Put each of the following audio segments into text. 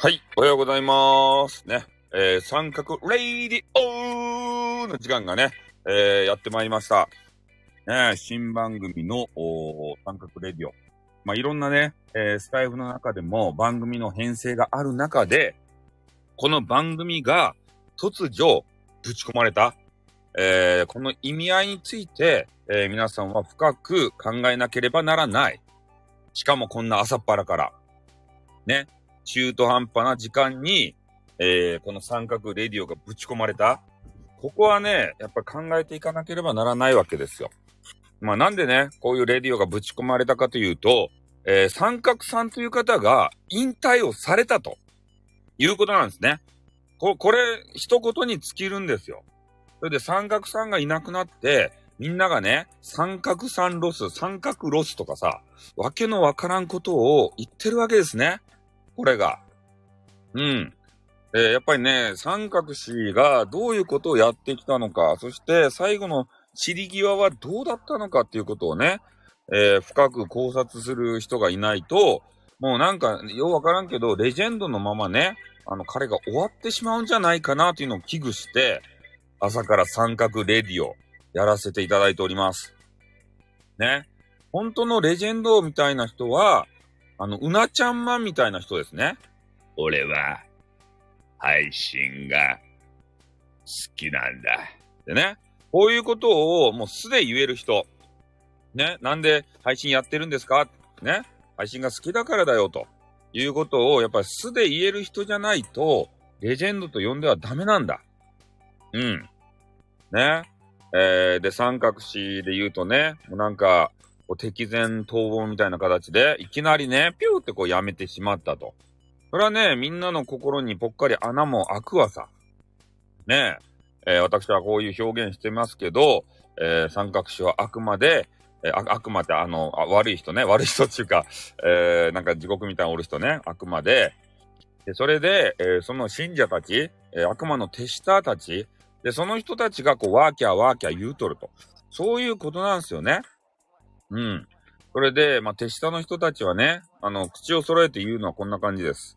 はい、おはようございます。ね。えー、三角レイディオの時間がね、えー、やってまいりました。ね、新番組の三角レディオ。まあ、いろんなね、えー、スタイフの中でも番組の編成がある中で、この番組が突如ぶち込まれた、えー、この意味合いについて、えー、皆さんは深く考えなければならない。しかもこんな朝っぱらから。ね。中途半端な時間に、えー、この三角レディオがぶち込まれた。ここはね、やっぱ考えていかなければならないわけですよ。まあなんでね、こういうレディオがぶち込まれたかというと、えー、三角さんという方が引退をされたということなんですね。ここれ、一言に尽きるんですよ。それで三角さんがいなくなって、みんながね、三角さんロス、三角ロスとかさ、わけのわからんことを言ってるわけですね。これが。うん。えーやっぱりね、三角氏がどういうことをやってきたのか、そして最後の散り際はどうだったのかっていうことをね、えー深く考察する人がいないと、もうなんか、ようわからんけど、レジェンドのままね、あの、彼が終わってしまうんじゃないかなというのを危惧して、朝から三角レディオやらせていただいております。ね。本当のレジェンドみたいな人は、あの、うなちゃんマンみたいな人ですね。俺は、配信が好きなんだ。でね、こういうことをもう素で言える人。ね、なんで配信やってるんですか？ね、配信が好きだからだよということをやっぱり素で言える人じゃないと、レジェンドと呼んではダメなんだ。うん。ね。えー、で、三角詞で言うとね、もうなんか、こう敵前逃亡みたいな形で、いきなりね、ピューってこうやめてしまったと。それはね、みんなの心にぽっかり穴も開くわさ。ねえ、えー私はこういう表現してますけど、えー三角詞はあくまで、えーあ悪魔ってあの、悪い人ね、悪い人っていうか、えーなんか地獄みたいにおる人ね、悪魔で、でそれで、えーその信者たち、えー悪魔の手下たち、で、その人たちがこう、ワーキャーワーキャー言うとると。そういうことなんですよね。うん。それで、まあ、手下の人たちはね、あの、口を揃えて言うのはこんな感じです。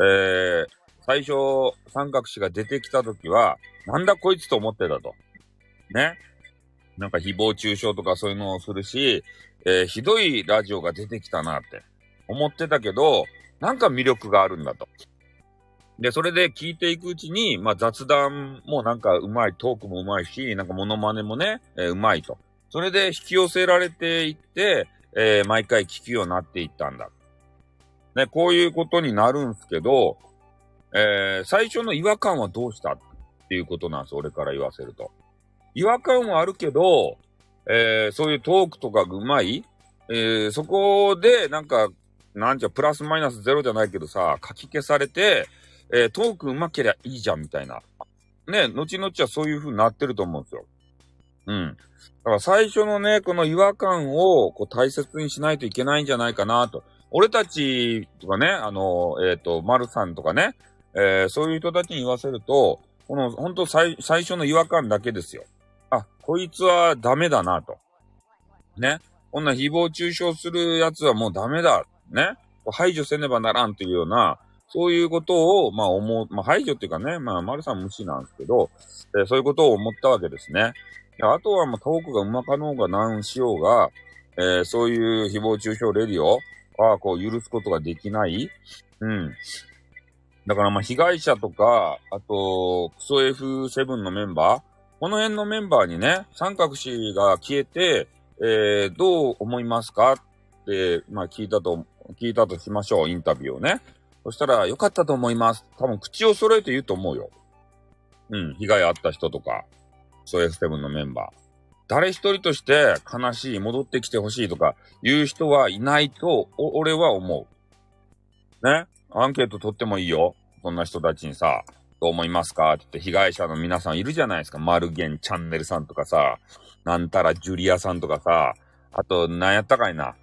えー、最初、三角詞が出てきたときは、なんだこいつと思ってたと。ね。なんか誹謗中傷とかそういうのをするし、えーひどいラジオが出てきたなって思ってたけど、なんか魅力があるんだと。で、それで聞いていくうちに、まあ雑談もなんかうまい、トークもうまいし、なんかモノマネもね、えーうまいと。それで引き寄せられていって、えー毎回聞くようになっていったんだ。ね、こういうことになるんすけど、えー最初の違和感はどうしたっていうことなんです、俺から言わせると。違和感はあるけど、えーそういうトークとかがうまい、えーそこで、なんか、なんじゃ、プラスマイナスゼロじゃないけどさ、書き消されて、えートークうまけりゃいいじゃん、みたいな。ね、後々はそういう風になってると思うんですよ。うん。だから最初のね、この違和感をこう大切にしないといけないんじゃないかなと。俺たちとかね、あの、えっ、と、丸さんとかね、えーそういう人たちに言わせると、この、本当最、最初の違和感だけですよ。あ、こいつはダメだなと。ね。こんな誹謗中傷するやつはもうダメだ。ね。排除せねばならんというような、そういうことを、まあ思う、まあ排除っていうかね、まあ丸さん無視なんですけど、えーそういうことを思ったわけですね。あとはもうトークがうまかろうが何しようが、えーそういう誹謗中傷レディオはこう許すことができない。うん。だからまあ被害者とか、あと、クソ F7 のメンバー、この辺のメンバーにね、三角氏が消えて、えーどう思いますかって、まあ聞いたと、聞いたとしましょう、インタビューをね。そしたら、良かったと思います。多分口を揃えて言うと思うよ。うん、被害あった人とか、そう F7 のメンバー。誰一人として悲しい、戻ってきてほしいとかいう人はいないと、お俺は思う。ね？アンケート取ってもいいよ。そんな人たちにさ、どう思いますか？って言って被害者の皆さんいるじゃないですか。マルゲンチャンネルさんとかさ、なんたらジュリアさんとかさ、あと、なんやったかいな。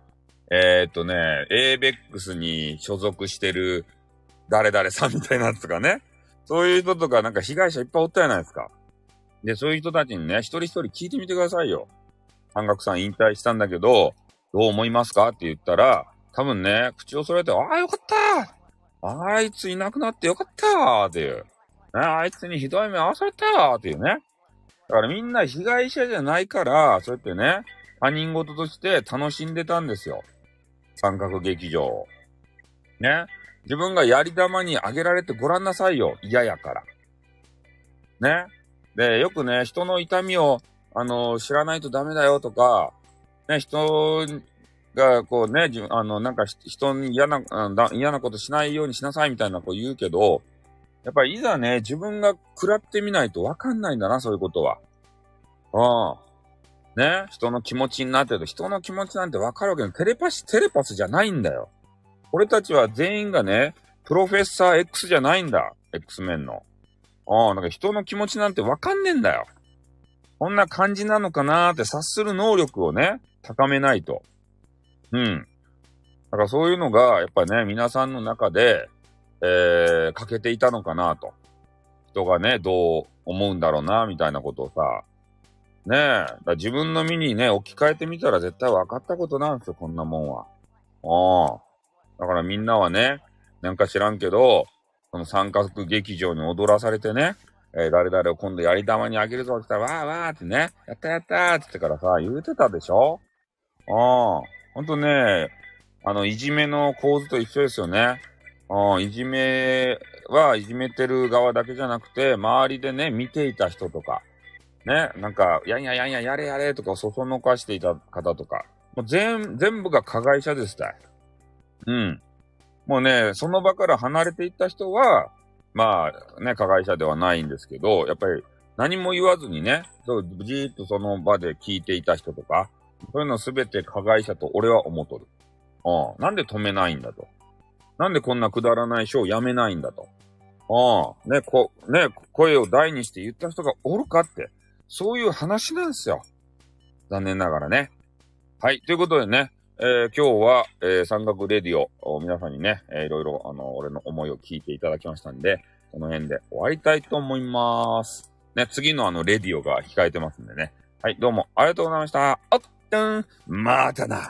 えー、っとね、ABEX に所属してる誰々さんみたいなやつとかね。そういう人とかなんか被害者いっぱいおったじゃないですか。で、そういう人たちにね、一人一人聞いてみてくださいよ。半額さん引退したんだけど、どう思いますかって言ったら、多分ね、口を揃えて、ああ、よかったあいついなくなってよかったっていう。ね、あいつにひどい目合わされたっていうね。だからみんな被害者じゃないから、そうやってね、他人事として楽しんでたんですよ。三角劇場。ね。自分がやり玉にあげられてごらんなさいよ。嫌やから。ね。で、よくね、人の痛みを、あの、知らないとダメだよとか、ね、人が、こうね、あの、なんか人に嫌な、嫌なことしないようにしなさいみたいなこう言うけど、やっぱりいざね、自分が食らってみないとわかんないんだな、そういうことは。うん。ね、人の気持ちになってると、人の気持ちなんてわかるわけない。テレパシ、テレパスじゃないんだよ。俺たちは全員がね、プロフェッサー X じゃないんだ。X メンの。ああ、なんか人の気持ちなんてわかんねえんだよ。こんな感じなのかなーって察する能力をね、高めないと。うん。だからそういうのが、やっぱね、皆さんの中で、えー、欠けていたのかなと。人がね、どう思うんだろうな、みたいなことをさ、ねえ、だ自分の身にね、置き換えてみたら絶対分かったことなんですよ、こんなもんは。ああ。だからみんなはね、なんか知らんけど、その三角劇場に踊らされてね、えー、誰々を今度やり玉にあげるぞって言ったら、わーわーってね、やったやったーって言ってからさ、言うてたでしょああ。ほんとね、あの、いじめの構図と一緒ですよね。ああ、いじめはいじめてる側だけじゃなくて、周りでね、見ていた人とか、ね、なんか、やんややんややれやれとか、そそのかしていた方とか、もう全、全部が加害者ですたい。うん。もうね、その場から離れていった人は、まあね、加害者ではないんですけど、やっぱり何も言わずにね、そうじーっとその場で聞いていた人とか、そういうのすべて加害者と俺は思っとる。うん。なんで止めないんだと。なんでこんなくだらない書をやめないんだと。うん。ね、こ、ね、声を大にして言った人がおるかって、そういう話なんですよ。残念ながらね。はい。ということでね、えー、今日は、えー、三角レディオを、皆さんにね、えー、いろいろ、あの、俺の思いを聞いていただきましたんで、この辺で終わりたいと思います。ね、次のあの、レディオが控えてますんでね。はい、どうもありがとうございました。おっとん、またな。